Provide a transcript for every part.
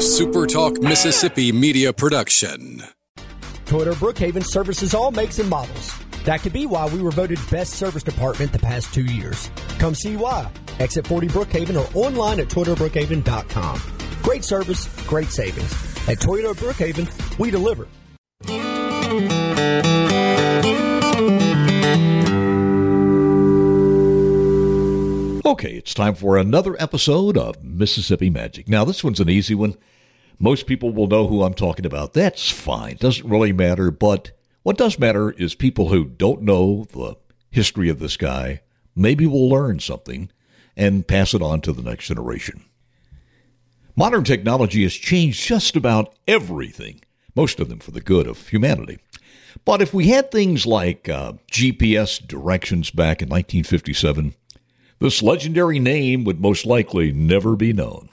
SuperTalk Mississippi media production. Toyota Brookhaven services all makes and models. That could be why we were voted best service department the past two years. Come see why. Exit 40 Brookhaven or online at ToyotaBrookhaven.com. Great service, great savings. At Toyota Brookhaven, we deliver. Okay, it's time for another episode of Mississippi Magic. Now, this one's an easy one. Most people will know who I'm talking about. That's fine. Doesn't really matter. But what does matter is people who don't know the history of this guy maybe will learn something and pass it on to the next generation. Modern technology has changed just about everything, most of them for the good of humanity. But if we had things like uh, GPS directions back in 1957, this legendary name would most likely never be known.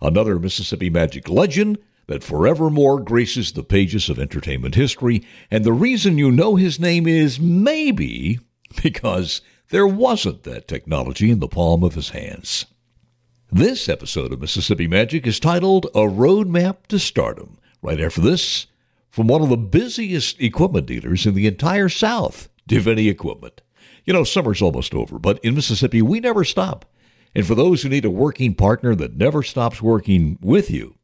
Another Mississippi Magic legend that forevermore graces the pages of entertainment history, and the reason you know his name is maybe because there wasn't that technology in the palm of his hands. This episode of Mississippi Magic is titled A Roadmap to Stardom. Right after this, from one of the busiest equipment dealers in the entire South, Deviney Equipment. You know, summer's almost over, but in Mississippi, we never stop. And for those who need a working partner that never stops working with you,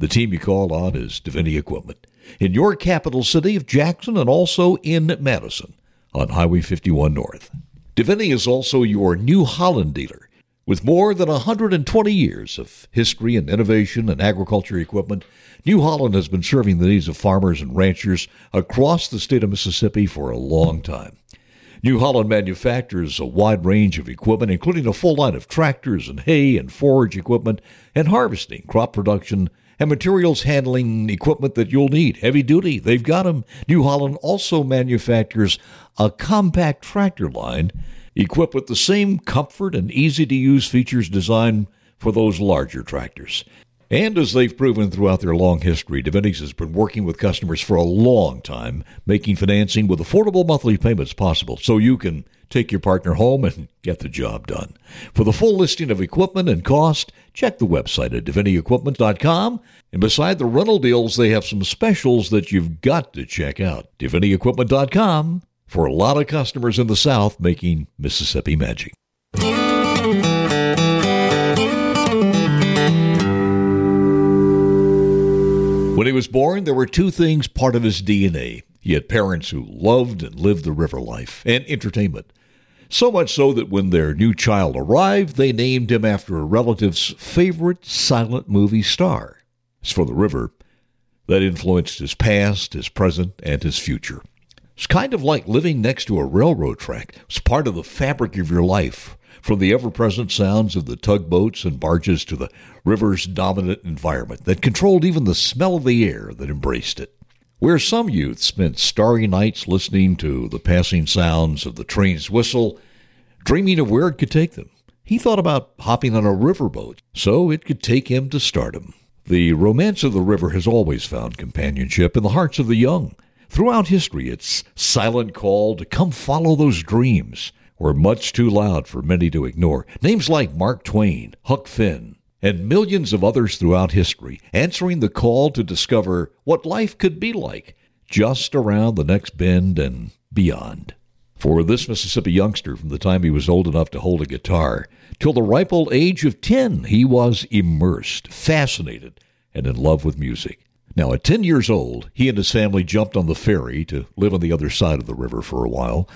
the team you call on is Deviney Equipment in your capital city of Jackson and also in Madison on Highway 51 North. Deviney is also your New Holland dealer with more than 120 years of history and innovation in agriculture equipment. New Holland has been serving the needs of farmers and ranchers across the state of Mississippi for a long time. New Holland manufactures a wide range of equipment, including a full line of tractors and hay and forage equipment and harvesting, crop production, and materials handling equipment that you'll need. Heavy duty, they've got them. New Holland also manufactures a compact tractor line equipped with the same comfort and easy to use features designed for those larger tractors. And as they've proven throughout their long history, Deviney's has been working with customers for a long time, making financing with affordable monthly payments possible so you can take your partner home and get the job done. For the full listing of equipment and cost, check the website at DevineyEquipment.com. And beside the rental deals, they have some specials that you've got to check out. DevineyEquipment.com for a lot of customers in the South making Mississippi magic. When he was born, there were two things part of his DNA. He had parents who loved and lived the river life and entertainment. So much so that when their new child arrived, they named him after a relative's favorite silent movie star. As for the river, that influenced his past, his present, and his future. It's kind of like living next to a railroad track. It's part of the fabric of your life, from the ever present sounds of the tugboats and barges to the river's dominant environment that controlled even the smell of the air that embraced it. Where some youth spent starry nights listening to the passing sounds of the train's whistle, dreaming of where it could take them, he thought about hopping on a riverboat so it could take him to stardom. The romance of the river has always found companionship in the hearts of the young. Throughout history, its silent call to come follow those dreams were much too loud for many to ignore. Names like Mark Twain, Huck Finn, and millions of others throughout history answering the call to discover what life could be like just around the next bend and beyond. For this Mississippi youngster, from the time he was old enough to hold a guitar till the ripe old age of 10, he was immersed, fascinated, and in love with music. Now, at 10 years old, he and his family jumped on the ferry to live on the other side of the river for a while.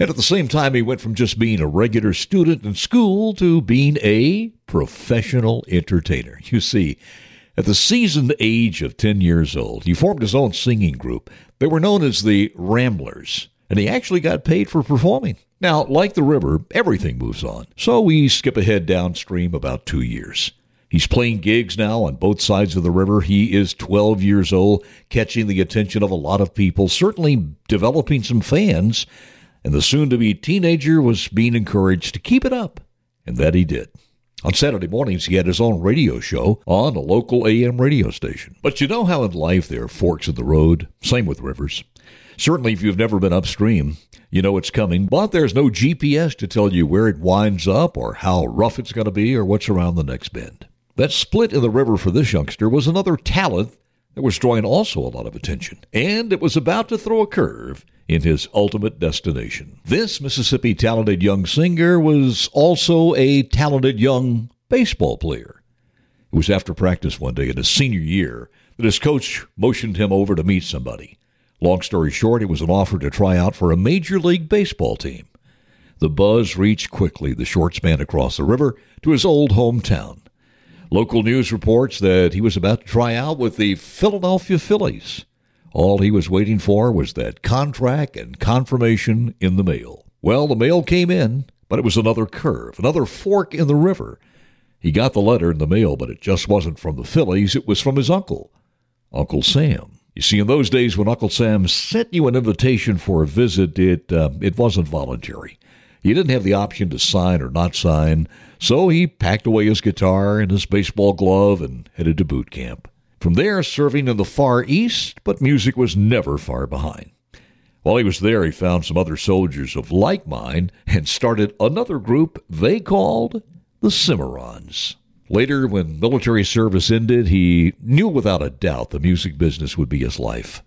And at the same time, he went from just being a regular student in school to being a professional entertainer. You see, at the seasoned age of 10 years old, he formed his own singing group. They were known as the Ramblers, and he actually got paid for performing. Now, like the river, everything moves on. So we skip ahead downstream about two years. He's playing gigs now on both sides of the river. He is 12 years old, catching the attention of a lot of people, certainly developing some fans and the soon to be teenager was being encouraged to keep it up, and that he did. On Saturday mornings, he had his own radio show on a local AM radio station. But you know how in life there are forks in the road? Same with rivers. Certainly, if you've never been upstream, you know it's coming, but there's no GPS to tell you where it winds up or how rough it's going to be or what's around the next bend. That split in the river for this youngster was another talent that was drawing also a lot of attention, and it was about to throw a curve in his ultimate destination. This Mississippi talented young singer was also a talented young baseball player. It was after practice one day in his senior year that his coach motioned him over to meet somebody. Long story short, it was an offer to try out for a Major League Baseball team. The buzz reached quickly the short span across the river to his old hometown. Local news reports that he was about to try out with the Philadelphia Phillies. All he was waiting for was that contract and confirmation in the mail. Well, the mail came in, but it was another curve, another fork in the river. He got the letter in the mail, but it just wasn't from the Phillies, it was from his uncle, Uncle Sam. You see, in those days when Uncle Sam sent you an invitation for a visit, it, uh, it wasn't voluntary. He didn't have the option to sign or not sign, so he packed away his guitar and his baseball glove and headed to boot camp. From there, serving in the Far East, but music was never far behind. While he was there, he found some other soldiers of like mind and started another group they called the Cimarrons. Later, when military service ended, he knew without a doubt the music business would be his life.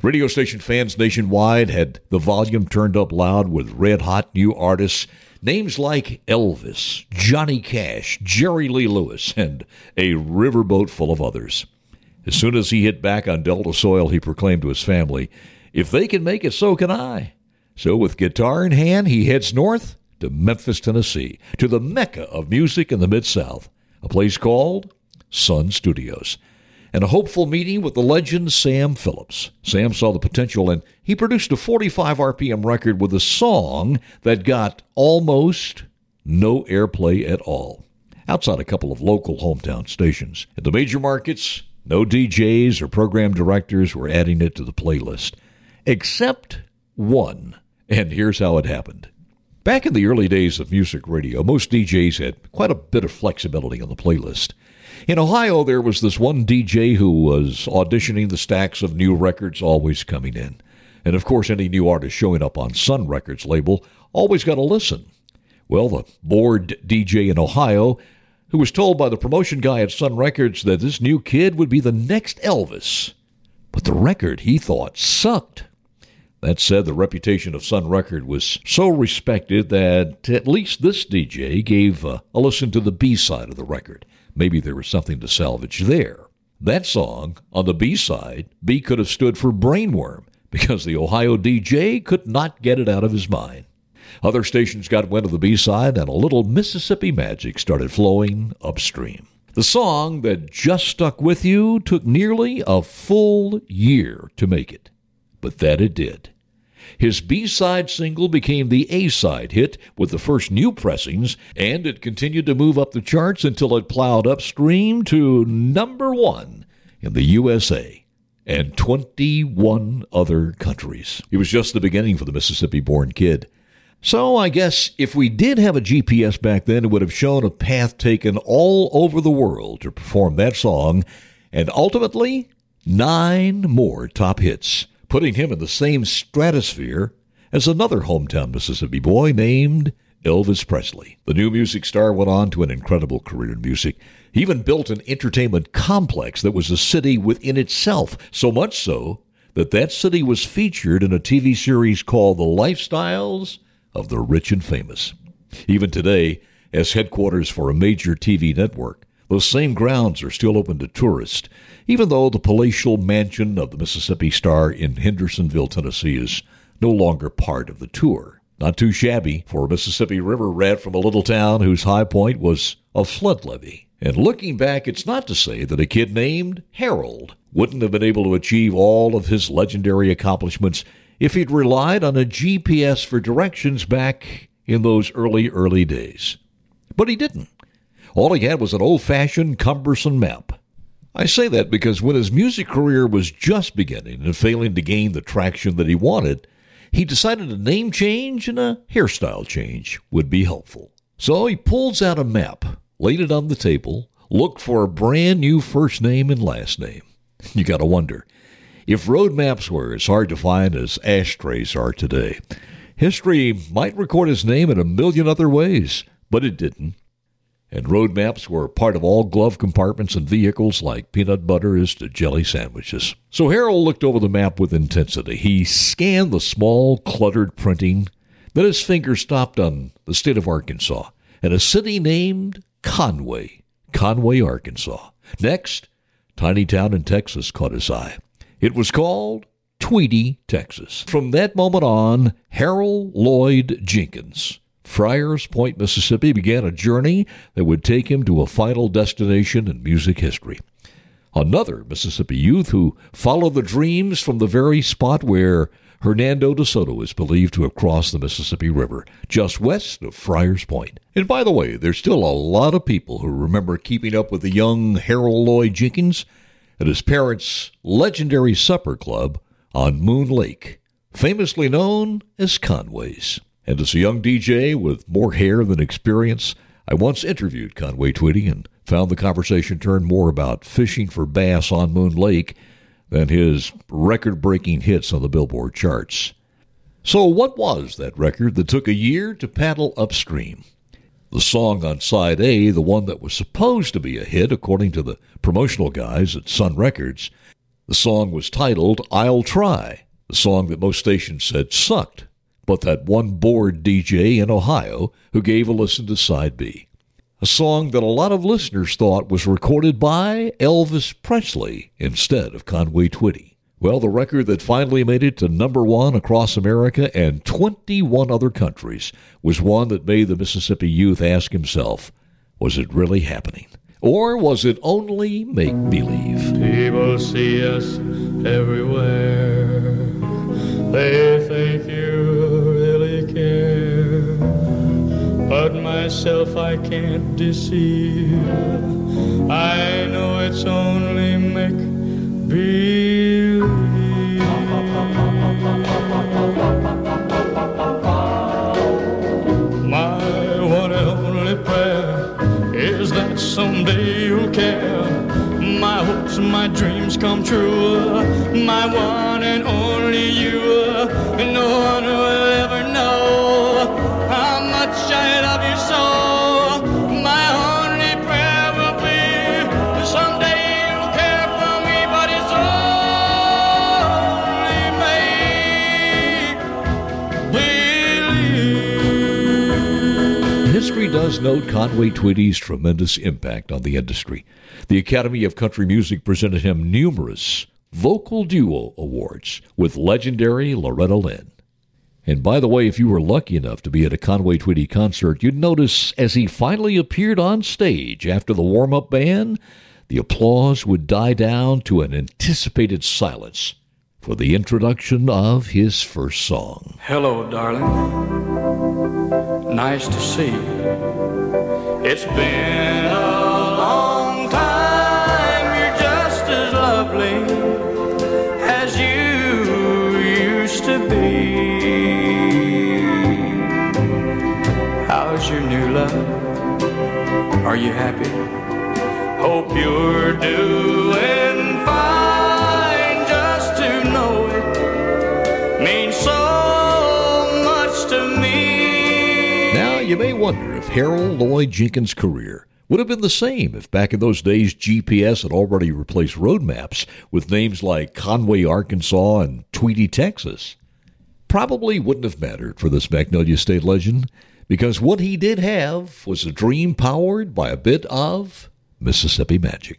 Radio station fans nationwide had the volume turned up loud with red hot new artists, names like Elvis, Johnny Cash, Jerry Lee Lewis, and a riverboat full of others. As soon as he hit back on Delta soil, he proclaimed to his family, If they can make it, so can I. So, with guitar in hand, he heads north to Memphis, Tennessee, to the mecca of music in the Mid South, a place called Sun Studios and a hopeful meeting with the legend Sam Phillips. Sam saw the potential and he produced a 45 RPM record with a song that got almost no airplay at all, outside a couple of local hometown stations. In the major markets, no DJs or program directors were adding it to the playlist, except one. And here's how it happened. Back in the early days of music radio, most DJs had quite a bit of flexibility on the playlist. In Ohio, there was this one DJ who was auditioning the stacks of new records always coming in. And of course, any new artist showing up on Sun Records label always got a listen. Well, the bored DJ in Ohio, who was told by the promotion guy at Sun Records that this new kid would be the next Elvis. But the record, he thought, sucked. That said, the reputation of Sun Record was so respected that at least this DJ gave uh, a listen to the B side of the record. Maybe there was something to salvage there. That song, on the B side, B could have stood for Brainworm because the Ohio DJ could not get it out of his mind. Other stations got wind of the B side, and a little Mississippi magic started flowing upstream. The song that just stuck with you took nearly a full year to make it, but that it did. His B side single became the A side hit with the first new pressings, and it continued to move up the charts until it plowed upstream to number one in the USA and 21 other countries. It was just the beginning for the Mississippi born kid. So I guess if we did have a GPS back then, it would have shown a path taken all over the world to perform that song, and ultimately, nine more top hits putting him in the same stratosphere as another hometown Mississippi boy named Elvis Presley. The new music star went on to an incredible career in music. He even built an entertainment complex that was a city within itself, so much so that that city was featured in a TV series called The Lifestyles of the Rich and Famous. Even today, as headquarters for a major TV network, those same grounds are still open to tourists, even though the palatial mansion of the Mississippi Star in Hendersonville, Tennessee is no longer part of the tour. Not too shabby for a Mississippi River rat from a little town whose high point was a flood levee. And looking back, it's not to say that a kid named Harold wouldn't have been able to achieve all of his legendary accomplishments if he'd relied on a GPS for directions back in those early, early days. But he didn't. All he had was an old fashioned, cumbersome map. I say that because when his music career was just beginning and failing to gain the traction that he wanted, he decided a name change and a hairstyle change would be helpful. So he pulls out a map, laid it on the table, looked for a brand new first name and last name. You gotta wonder if road maps were as hard to find as ashtrays are today. History might record his name in a million other ways, but it didn't. And road maps were part of all glove compartments and vehicles like peanut butter is to jelly sandwiches. So Harold looked over the map with intensity. He scanned the small, cluttered printing. Then his finger stopped on the state of Arkansas and a city named Conway, Conway, Arkansas. Next, tiny town in Texas caught his eye. It was called Twitty, Texas. From that moment on, Harold Lloyd Jenkins Friars Point, Mississippi began a journey that would take him to a final destination in music history. Another Mississippi youth who followed the dreams from the very spot where Hernando de Soto is believed to have crossed the Mississippi River, just west of Friars Point. And by the way, there's still a lot of people who remember keeping up with the young Harold Lloyd Jenkins at his parents' legendary supper club on Moon Lake, famously known as Conway's. And as a young DJ with more hair than experience, I once interviewed Conway Twitty and found the conversation turned more about fishing for bass on Moon Lake than his record breaking hits on the Billboard charts. So, what was that record that took a year to paddle upstream? The song on side A, the one that was supposed to be a hit according to the promotional guys at Sun Records, the song was titled I'll Try, the song that most stations said sucked but that one bored DJ in Ohio who gave a listen to side B. A song that a lot of listeners thought was recorded by Elvis Presley instead of Conway Twitty. Well, the record that finally made it to number one across America and 21 other countries was one that made the Mississippi youth ask himself, was it really happening? Or was it only make believe? People see us everywhere. They think you but myself I can't deceive. I know it's only make believe. My one and only prayer is that someday you'll care. My hopes, my dreams come true. My one and only you. Does note Conway Twitty's tremendous impact on the industry. The Academy of Country Music presented him numerous vocal duo awards with legendary Loretta Lynn. And by the way, if you were lucky enough to be at a Conway Twitty concert, you'd notice as he finally appeared on stage after the warm up band, the applause would die down to an anticipated silence for the introduction of his first song. Hello, darling. Nice to see you. It's been a long time. You're just as lovely as you used to be. How's your new love? Are you happy? Hope you're doing Harold Lloyd Jenkins' career would have been the same if back in those days GPS had already replaced road maps with names like Conway, Arkansas, and Twitty, Texas. Probably wouldn't have mattered for this Magnolia State legend because what he did have was a dream powered by a bit of Mississippi magic.